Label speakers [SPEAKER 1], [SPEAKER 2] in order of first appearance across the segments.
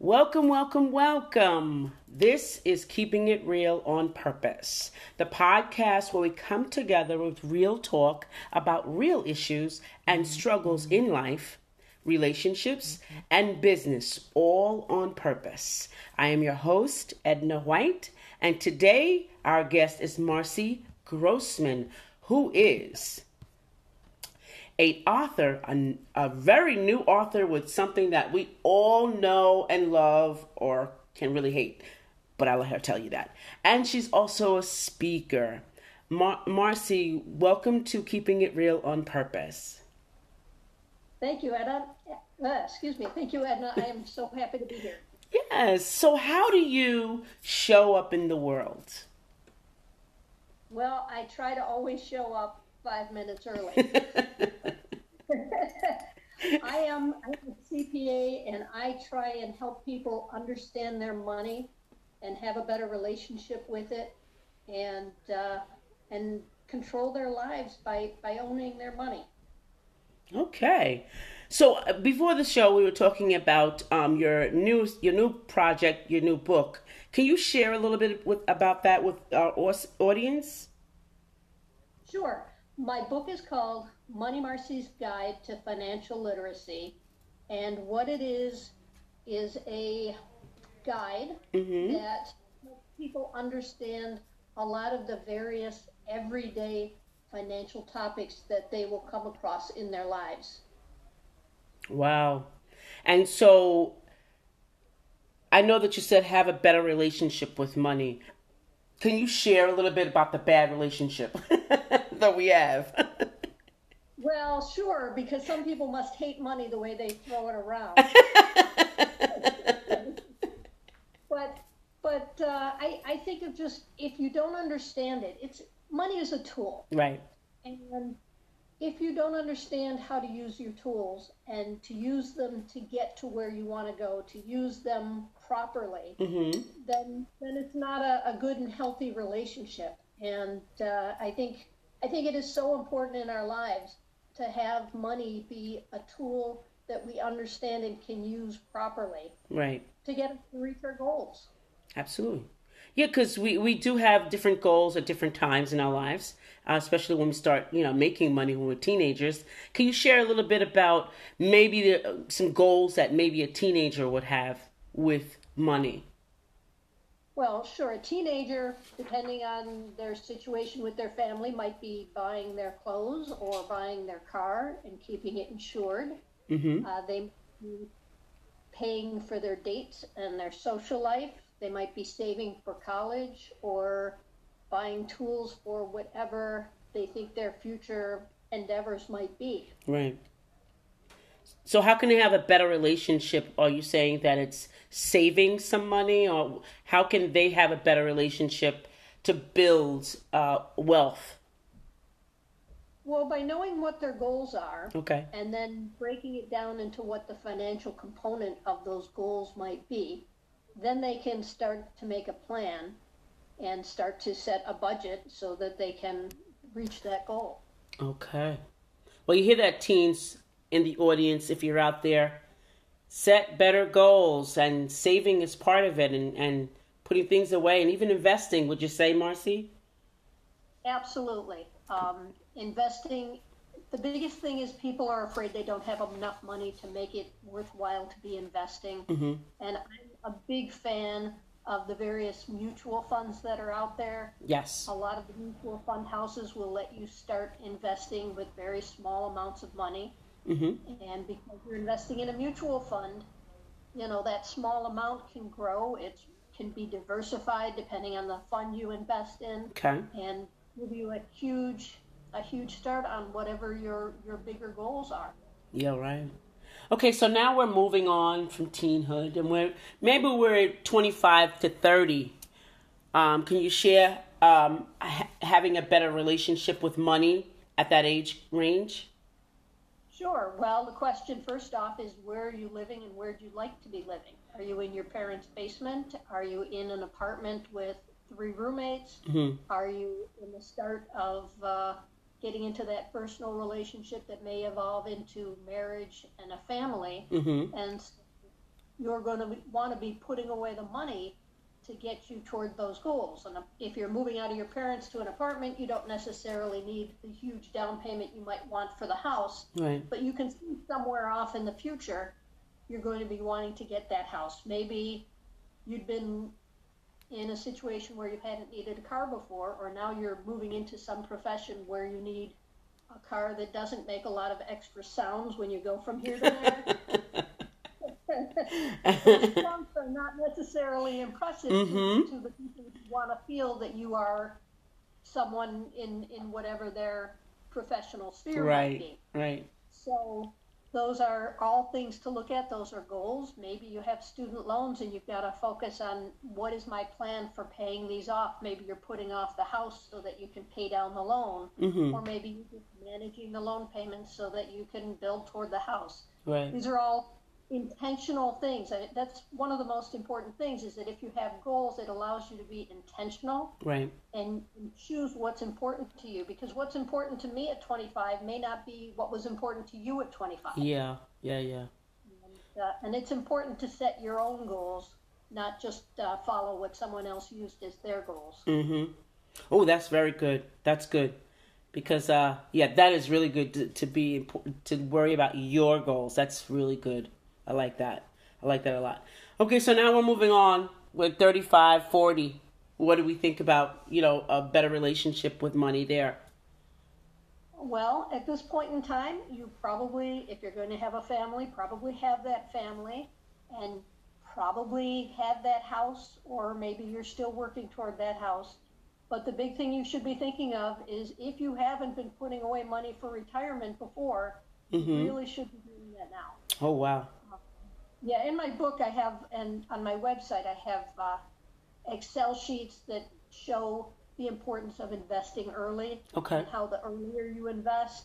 [SPEAKER 1] Welcome, welcome, welcome. This is Keeping It Real on Purpose, the podcast where we come together with real talk about real issues and struggles in life, relationships, and business, all on purpose. I am your host, Edna White, and today our guest is Marci Grossman, who is a author, a, a very new author with something that we all know and love or can really hate. But I'll let her tell you that. And she's also a speaker. Mar- Marci, welcome to Keeping It Real on Purpose.
[SPEAKER 2] Thank you, Edna. Uh, excuse me. Thank you, Edna. I am so happy to be here.
[SPEAKER 1] Yes. So, how do you show up in the world?
[SPEAKER 2] Well, I try to always show up five minutes early. I am I'm a CPA and I try and help people understand their money and have a better relationship with it and uh, and control their lives by, by owning their money.
[SPEAKER 1] Okay. So uh, before the show, we were talking about um, your new your new project, your new book. Can you share a little bit with, about that with our audience?
[SPEAKER 2] Sure. My book is called Money Marci's Guide to Financial Literacy. And what it is, is a guide mm-hmm. that people understand a lot of the various everyday financial topics that they will come across in their lives.
[SPEAKER 1] Wow. And so I know that you said have a better relationship with money. Can you share a little bit about the bad relationship that we have?
[SPEAKER 2] well, sure, because some people must hate money the way they throw it around. but but uh, I, I think of just if you don't understand it, it's money is a tool.
[SPEAKER 1] Right.
[SPEAKER 2] And if you don't understand how to use your tools and to use them to get to where you want to go, to use them properly, mm-hmm. then then it's not a, a, good and healthy relationship. And uh, I think I think it is so important in our lives to have money be a tool that we understand and can use properly.
[SPEAKER 1] Right.
[SPEAKER 2] To get to reach our goals.
[SPEAKER 1] Absolutely. Yeah, because we, we do have different goals at different times in our lives, uh, especially when we start, you know, making money when we're teenagers. Can you share a little bit about maybe the, uh, some goals that maybe a teenager would have with money?
[SPEAKER 2] Well, sure. A teenager, depending on their situation with their family, might be buying their clothes or buying their car and keeping it insured. Mm-hmm. Uh, they be paying for their dates and their social life they might be saving for college or buying tools for whatever they think their future endeavors might be.
[SPEAKER 1] Right. So, how can they have a better relationship? Are you saying that it's saving some money, or how can they have a better relationship to build uh, wealth?
[SPEAKER 2] Well, by knowing what their goals are,
[SPEAKER 1] okay,
[SPEAKER 2] and then breaking it down into what the financial component of those goals might be, then they can start to make a plan and start to set a budget so that they can reach that goal.
[SPEAKER 1] Okay. Well, you hear that, teens in the audience, if you're out there, set better goals, and saving is part of it, and, and putting things away, and even investing, would you say, Marci?
[SPEAKER 2] Absolutely. Um, investing, the biggest thing is people are afraid they don't have enough money to make it worthwhile to be investing. Mm-hmm. And I'm a big fan of the various mutual funds that are out there.
[SPEAKER 1] Yes.
[SPEAKER 2] A lot of the mutual fund houses will let you start investing with very small amounts of money. Mm-hmm. And because you're investing in a mutual fund, you know, that small amount can grow. It can be diversified depending on the fund you invest in.
[SPEAKER 1] Okay.
[SPEAKER 2] And give you a huge a huge start on whatever your your bigger goals are.
[SPEAKER 1] Yeah, right. Okay, so now we're moving on from teenhood, and we're maybe we're 25 to 30. Um, can you share um, ha- having a better relationship with money at that age range?
[SPEAKER 2] Sure. Well, the question first off is where are you living and where do you like to be living? Are you in your parents' basement? Are you in an apartment with three roommates? Mm-hmm. Are you in the start of uh, getting into that personal relationship that may evolve into marriage and a family. Mm-hmm. And you're going to want to be putting away the money to get you toward those goals. And um, if you're moving out of your parents to an apartment, you don't necessarily need the huge down payment you might want for the house.
[SPEAKER 1] Right.
[SPEAKER 2] But you can see somewhere off in the future, you're going to be wanting to get that house. Maybe you'd been in a situation where you hadn't needed a car before, or now you're moving into some profession where you need a car that doesn't make a lot of extra sounds when you go from here to there. sounds are not necessarily impressive
[SPEAKER 1] Mhm.
[SPEAKER 2] to, to the people who want to feel that you are someone in, in whatever their professional sphere might
[SPEAKER 1] right.
[SPEAKER 2] be.
[SPEAKER 1] Right.
[SPEAKER 2] So those are all things to look at. Those are goals. Maybe you have student loans and you've got to focus on what is my plan for paying these off. Maybe you're putting off the house so that you can pay down the loan,
[SPEAKER 1] Mhm.
[SPEAKER 2] or maybe you're just managing the loan payments so that you can build toward the house.
[SPEAKER 1] Right.
[SPEAKER 2] These are all intentional things. That's one of the most important things is that if you have goals, it allows you to be intentional
[SPEAKER 1] Right.
[SPEAKER 2] and, and choose what's important to you because what's important to me at 25 may not be what was important to you at 25
[SPEAKER 1] Yeah. Yeah. Yeah.
[SPEAKER 2] uh, and it's important to set your own goals not just uh, follow what someone else used as their goals
[SPEAKER 1] Mm-hmm. Oh, that's very good. That's good. Because uh yeah, that is really good to, to be important to worry about your goals. That's really good. I like that. I like that a lot. Okay, so now we're moving on with 35, 40. What do we think about, you know, a better relationship with money there?
[SPEAKER 2] well at this point in time you probably if you're going to have a family probably have that family and probably have that house or maybe you're still working toward that house but the big thing you should be thinking of is if you haven't been putting away money for retirement before
[SPEAKER 1] Mm-hmm.
[SPEAKER 2] you really should be doing that now
[SPEAKER 1] Oh, wow.
[SPEAKER 2] Yeah, in my book, I have, and on my website, I have uh, Excel sheets that show the importance of investing early
[SPEAKER 1] Okay.
[SPEAKER 2] and how the earlier you invest,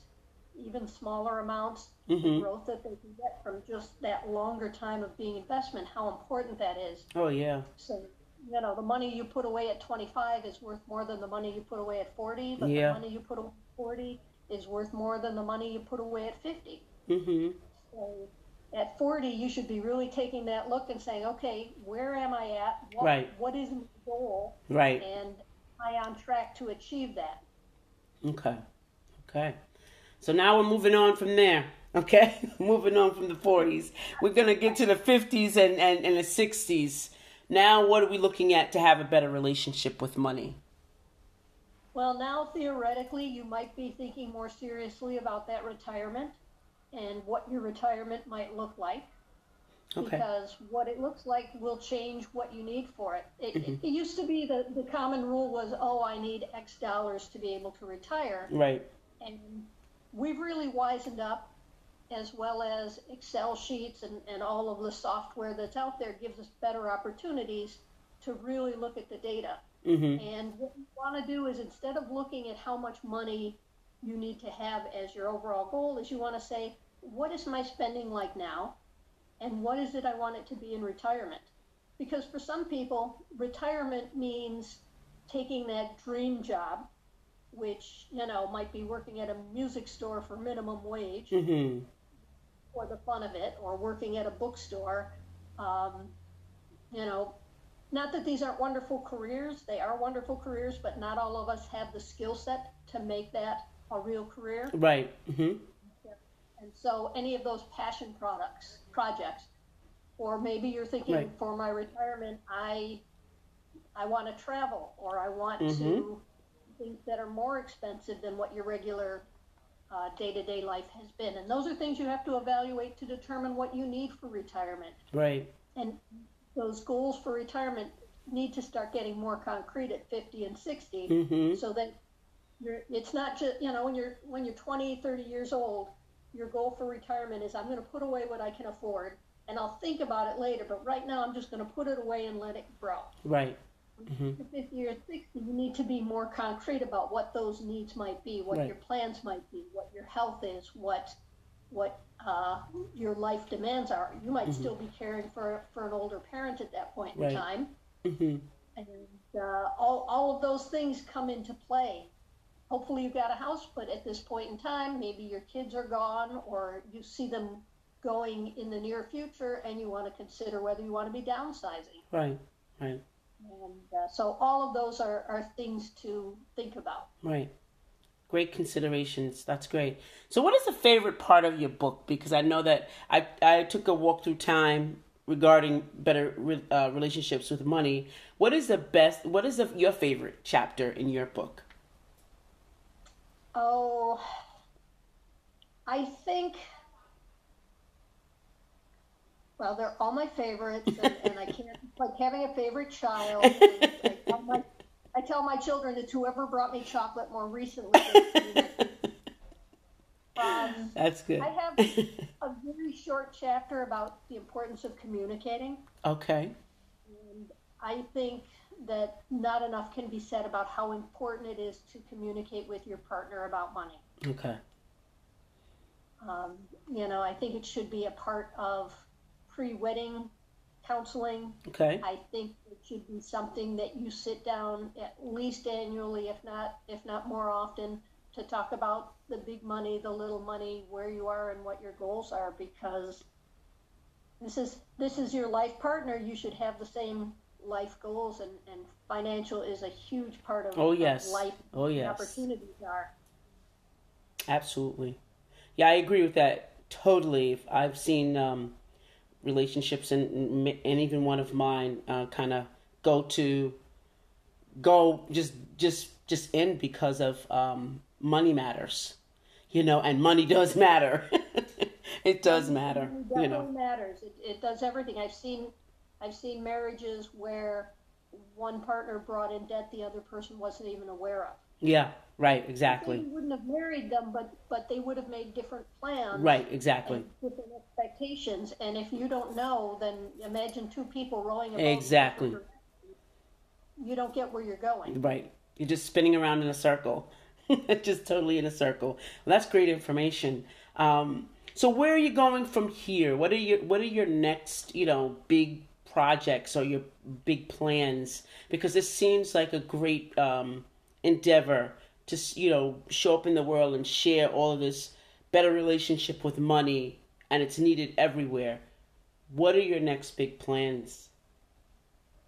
[SPEAKER 2] even smaller amounts,
[SPEAKER 1] Mhm.
[SPEAKER 2] the growth that they can get from just that longer time of being investment, how important that is.
[SPEAKER 1] Oh, yeah.
[SPEAKER 2] So, you know, the money you put away at 25 is worth more than the money you put away at 40, but
[SPEAKER 1] Yeah.
[SPEAKER 2] the money you put away at 40 is worth more than the money you put away at 50.
[SPEAKER 1] Mm-hmm.
[SPEAKER 2] So at 40, you should be really taking that look and saying, okay, where am I at? What,
[SPEAKER 1] Right.
[SPEAKER 2] What is my goal?
[SPEAKER 1] Right.
[SPEAKER 2] And am I on track to achieve that?
[SPEAKER 1] Okay. Okay. So now we're moving on from there. Okay? moving on from the 40s. We're going to get to the 50s and, and, and the 60s. Now, what are we looking at to have a better relationship with money?
[SPEAKER 2] Well, now theoretically, you might be thinking more seriously about that retirement and what your retirement might look like.
[SPEAKER 1] Okay.
[SPEAKER 2] Because what it looks like will change what you need for it. It, it used to be the, the common rule was, oh, I need X dollars to be able to retire.
[SPEAKER 1] Right.
[SPEAKER 2] And we've really wisened up as well as Excel sheets and, and all of the software that's out there gives us better opportunities to really look at the data.
[SPEAKER 1] Mm-hmm.
[SPEAKER 2] And what you want to do is instead of looking at how much money you need to have as your overall goal, is you want to say, what is my spending like now? And what is it I want it to be in retirement? Because for some people, retirement means taking that dream job, which, you know, might be working at a music store for minimum wage
[SPEAKER 1] Mm-hmm.
[SPEAKER 2] for the fun of it, or working at a bookstore. Um, you know, not that these aren't wonderful careers, they are wonderful careers, but not all of us have the skill set to make that a real career.
[SPEAKER 1] Right. Mm-hmm.
[SPEAKER 2] And so, any of those passion products, projects, or maybe you're thinking
[SPEAKER 1] Right.
[SPEAKER 2] for my retirement, I, I want to travel, or I want
[SPEAKER 1] Mhm.
[SPEAKER 2] to things that are more expensive than what your regular uh, day-to-day life has been. And those are things you have to evaluate to determine what you need for retirement.
[SPEAKER 1] Right.
[SPEAKER 2] And those goals for retirement need to start getting more concrete at 50 and 60
[SPEAKER 1] Mm-hmm.
[SPEAKER 2] so that you're, it's not just, you know, when you're, when you're 20, 30 years old, your goal for retirement is I'm going to put away what I can afford and I'll think about it later, but right now I'm just going to put it away and let it grow.
[SPEAKER 1] Right. Mm-hmm.
[SPEAKER 2] 50 or 60, you need to be more concrete about what those needs might be, what
[SPEAKER 1] Right.
[SPEAKER 2] your plans might be, what your health is, what what uh, your life demands are. You might still be caring for for an older parent at that point in
[SPEAKER 1] Right.
[SPEAKER 2] time,
[SPEAKER 1] Mm-hmm.
[SPEAKER 2] and uh, all all of those things come into play. Hopefully, you've got a house, but at this point in time, maybe your kids are gone, or you see them going in the near future and you want to consider whether you want to be downsizing.
[SPEAKER 1] Right, right.
[SPEAKER 2] And uh, so all of those are, are things to think about.
[SPEAKER 1] Right. Great considerations. That's great. So, what is the favorite part of your book? Because I know that I, I took a walk through time regarding better uh, relationships with money. What is the best? What is the, your favorite chapter in your book?
[SPEAKER 2] Oh, I think. Well, they're all my favorites, and, and I can't like having a favorite child. I, tell my, I tell my children it's whoever brought me chocolate more recently.
[SPEAKER 1] Um, That's good.
[SPEAKER 2] I have a very short chapter about the importance of communicating.
[SPEAKER 1] Okay.
[SPEAKER 2] And I think that not enough can be said about how important it is to communicate with your partner about money.
[SPEAKER 1] Okay.
[SPEAKER 2] Um, you know, I think it should be a part of pre wedding counseling.
[SPEAKER 1] Okay.
[SPEAKER 2] I think it should be something that you sit down at least annually, if not if not more often, to talk about the big money, the little money, where you are and what your goals are because this is this is your life partner. You should have the same life goals and, and financial is a huge part of,
[SPEAKER 1] oh, yes.
[SPEAKER 2] Life
[SPEAKER 1] oh, yes.
[SPEAKER 2] opportunities are.
[SPEAKER 1] Absolutely. Yeah, I agree with that totally. I've seen um, relationships and and even one of mine uh, kind of go to go just just just end because of um, money matters, you know, and money does matter. it does matter,
[SPEAKER 2] it
[SPEAKER 1] you know.
[SPEAKER 2] matters. It, it does everything. I've seen, I've seen marriages where one partner brought in debt the other person wasn't even aware of.
[SPEAKER 1] Yeah, right, exactly.
[SPEAKER 2] They wouldn't have married them, but but they would have made different plans.
[SPEAKER 1] Right, exactly.
[SPEAKER 2] different expectations, and if you don't know, then imagine two people rowing.
[SPEAKER 1] Exactly.
[SPEAKER 2] You don't get where you're going.
[SPEAKER 1] Right. You're just spinning around in a circle. just totally in a circle. Well, that's great information. Um, so where are you going from here? What are your What are your next, you know, big projects or your big plans? Because this seems like a great um, endeavor to, you know, show up in the world and share all of this better relationship with money, and it's needed everywhere. What are your next big plans?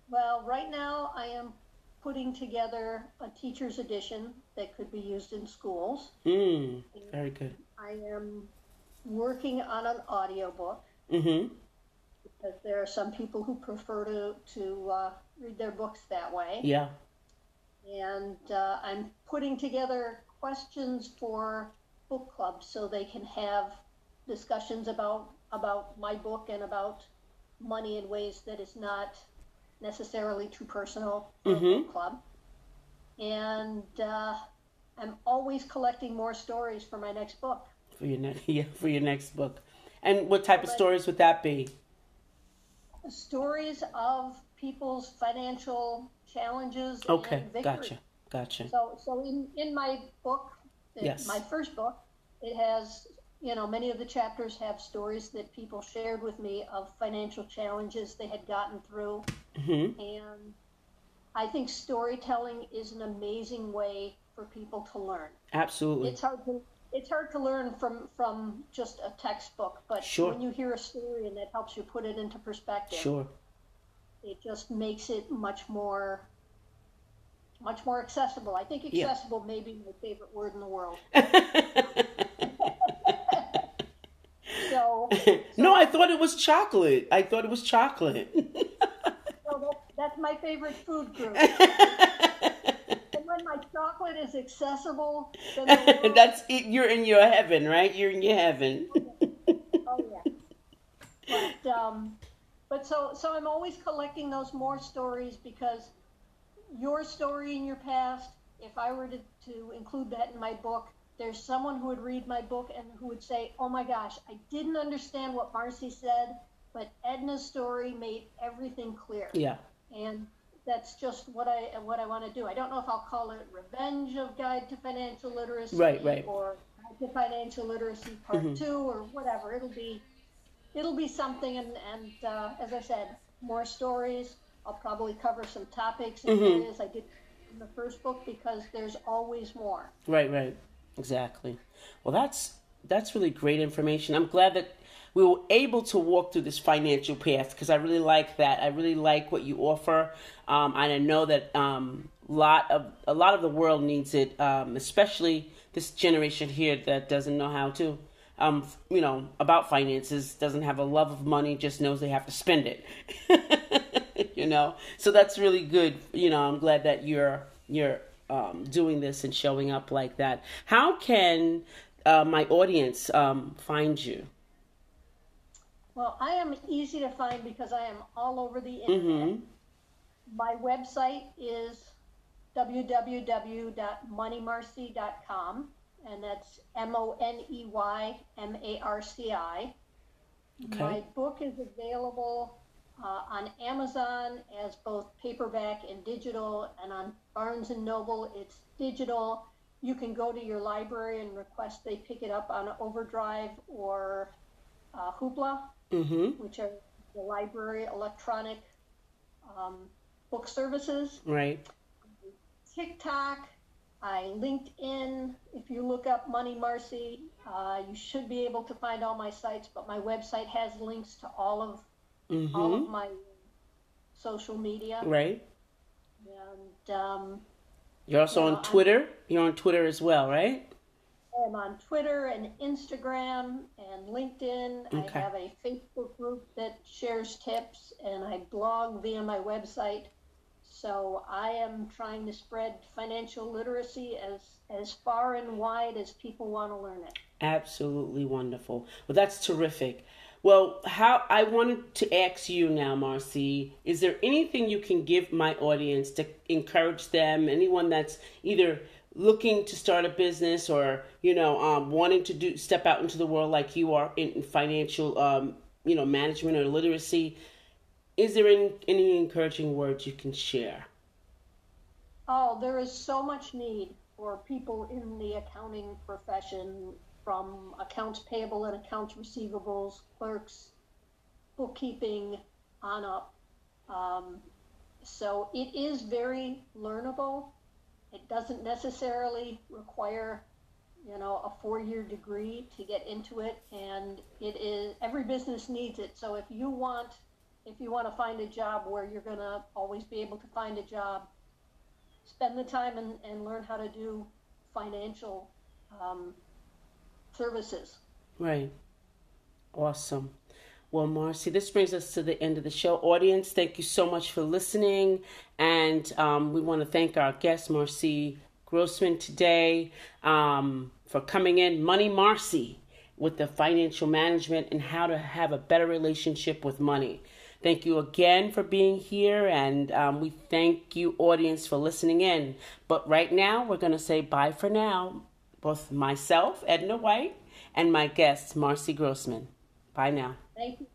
[SPEAKER 2] Well, right now I am putting together a teacher's edition that could be used in schools.
[SPEAKER 1] Mm, very good.
[SPEAKER 2] I am working on an audiobook.
[SPEAKER 1] Mm-hmm.
[SPEAKER 2] Because there are some people who prefer to, to uh, read their books that way.
[SPEAKER 1] Yeah.
[SPEAKER 2] And uh, I'm putting together questions for book clubs so they can have discussions about about my book and about money in ways that is not necessarily too personal for mm-hmm. a book club. And uh, I'm always collecting more stories for my next book.
[SPEAKER 1] For your next, yeah, for your next book. And what type of stories would that be?
[SPEAKER 2] Stories of people's financial challenges.
[SPEAKER 1] Okay, gotcha, gotcha.
[SPEAKER 2] So, so in, in my book,
[SPEAKER 1] yes.
[SPEAKER 2] my first book, it has you know, many of the chapters have stories that people shared with me of financial challenges they had gotten through.
[SPEAKER 1] Mm-hmm.
[SPEAKER 2] And I think storytelling is an amazing way for people to learn.
[SPEAKER 1] Absolutely.
[SPEAKER 2] It's hard to it's hard to learn from from just a textbook, but
[SPEAKER 1] sure.
[SPEAKER 2] when you hear a story and that helps you put it into perspective,
[SPEAKER 1] sure.
[SPEAKER 2] It just makes it much more much more accessible. I think accessible yeah. may be my favorite word in the world. So,
[SPEAKER 1] no, I thought it was chocolate. I thought it was chocolate.
[SPEAKER 2] so that, that's my favorite food group. when my chocolate is accessible,
[SPEAKER 1] that's it. You're in your heaven, right? You're in your heaven.
[SPEAKER 2] oh yeah. But um, but so so I'm always collecting those more stories because your story in your past. If I were to, to include that in my book, there's someone who would read my book and who would say, "Oh my gosh, I didn't understand what Marci said, but Edna's story made everything clear."
[SPEAKER 1] Yeah.
[SPEAKER 2] And that's just what I what I want to do. I don't know if I'll call it Revenge of Guide to Financial Literacy,
[SPEAKER 1] right, right,
[SPEAKER 2] or Guide to Financial Literacy Part mm-hmm. Two, or whatever. It'll be it'll be something. And and uh, as I said, more stories. I'll probably cover some topics and mm-hmm. areas I did in the first book because there's always more.
[SPEAKER 1] Right, right. Exactly. Well, that's that's really great information. I'm glad that we were able to walk through this financial path because I really like that. I really like what you offer, um, and I know that um, lot of a lot of the world needs it, um, especially this generation here that doesn't know how to. Um, you know, about finances, doesn't have a love of money, just knows they have to spend it. you know, so that's really good. You know, I'm glad that you're you're um, doing this and showing up like that. How can uh, my audience um, find you?
[SPEAKER 2] Well, I am easy to find because I am all over the internet. Mm-hmm. My website is www.moneymarci.com, and that's M O N E Y M A R C I. My book is available uh, on Amazon as both paperback and digital, and on Barnes and Noble it's digital. You can go to your library and request they pick it up on Overdrive or uh, Hoopla, mm-hmm. which are the library electronic um, book services.
[SPEAKER 1] Right.
[SPEAKER 2] TikTok, I LinkedIn. If you look up Money Marci, uh, you should be able to find all my sites. But my website has links to all of mm-hmm. all of my social media.
[SPEAKER 1] Right.
[SPEAKER 2] And um,
[SPEAKER 1] you're also you know, on Twitter. I'm, you're on Twitter as well, right?
[SPEAKER 2] I'm on Twitter and Instagram and LinkedIn. Okay. I have a Facebook group that shares tips, and I blog via my website. So I am trying to spread financial literacy as as far and wide as people want to learn it.
[SPEAKER 1] Absolutely wonderful. Well, that's terrific. Well, how I wanted to ask you now, Marci, is there anything you can give my audience to encourage them? Anyone that's either looking to start a business or you know um, wanting to do step out into the world like you are in financial um, you know management or literacy is there any, any encouraging words you can share?
[SPEAKER 2] Oh, there is so much need for people in the accounting profession from accounts payable and accounts receivables, clerks, bookkeeping on up. Um, so it is very learnable. It doesn't necessarily require, you know, a four-year degree to get into it, and it is every business needs it. So if you want if you want to find a job where you're going to always be able to find a job, spend the time and, and learn how to do financial um, services.
[SPEAKER 1] Right. Awesome. Well, Marci, this brings us to the end of the show. Audience, thank you so much for listening. And um, we want to thank our guest, Marci Grossman, today um, for coming in. Money Marci with the financial management and how to have a better relationship with money. Thank you again for being here, and um, we thank you, audience, for listening in. But right now, we're going to say bye for now. Both myself, Edna White, and my guest, Marci Grossman. Bye now.
[SPEAKER 2] You.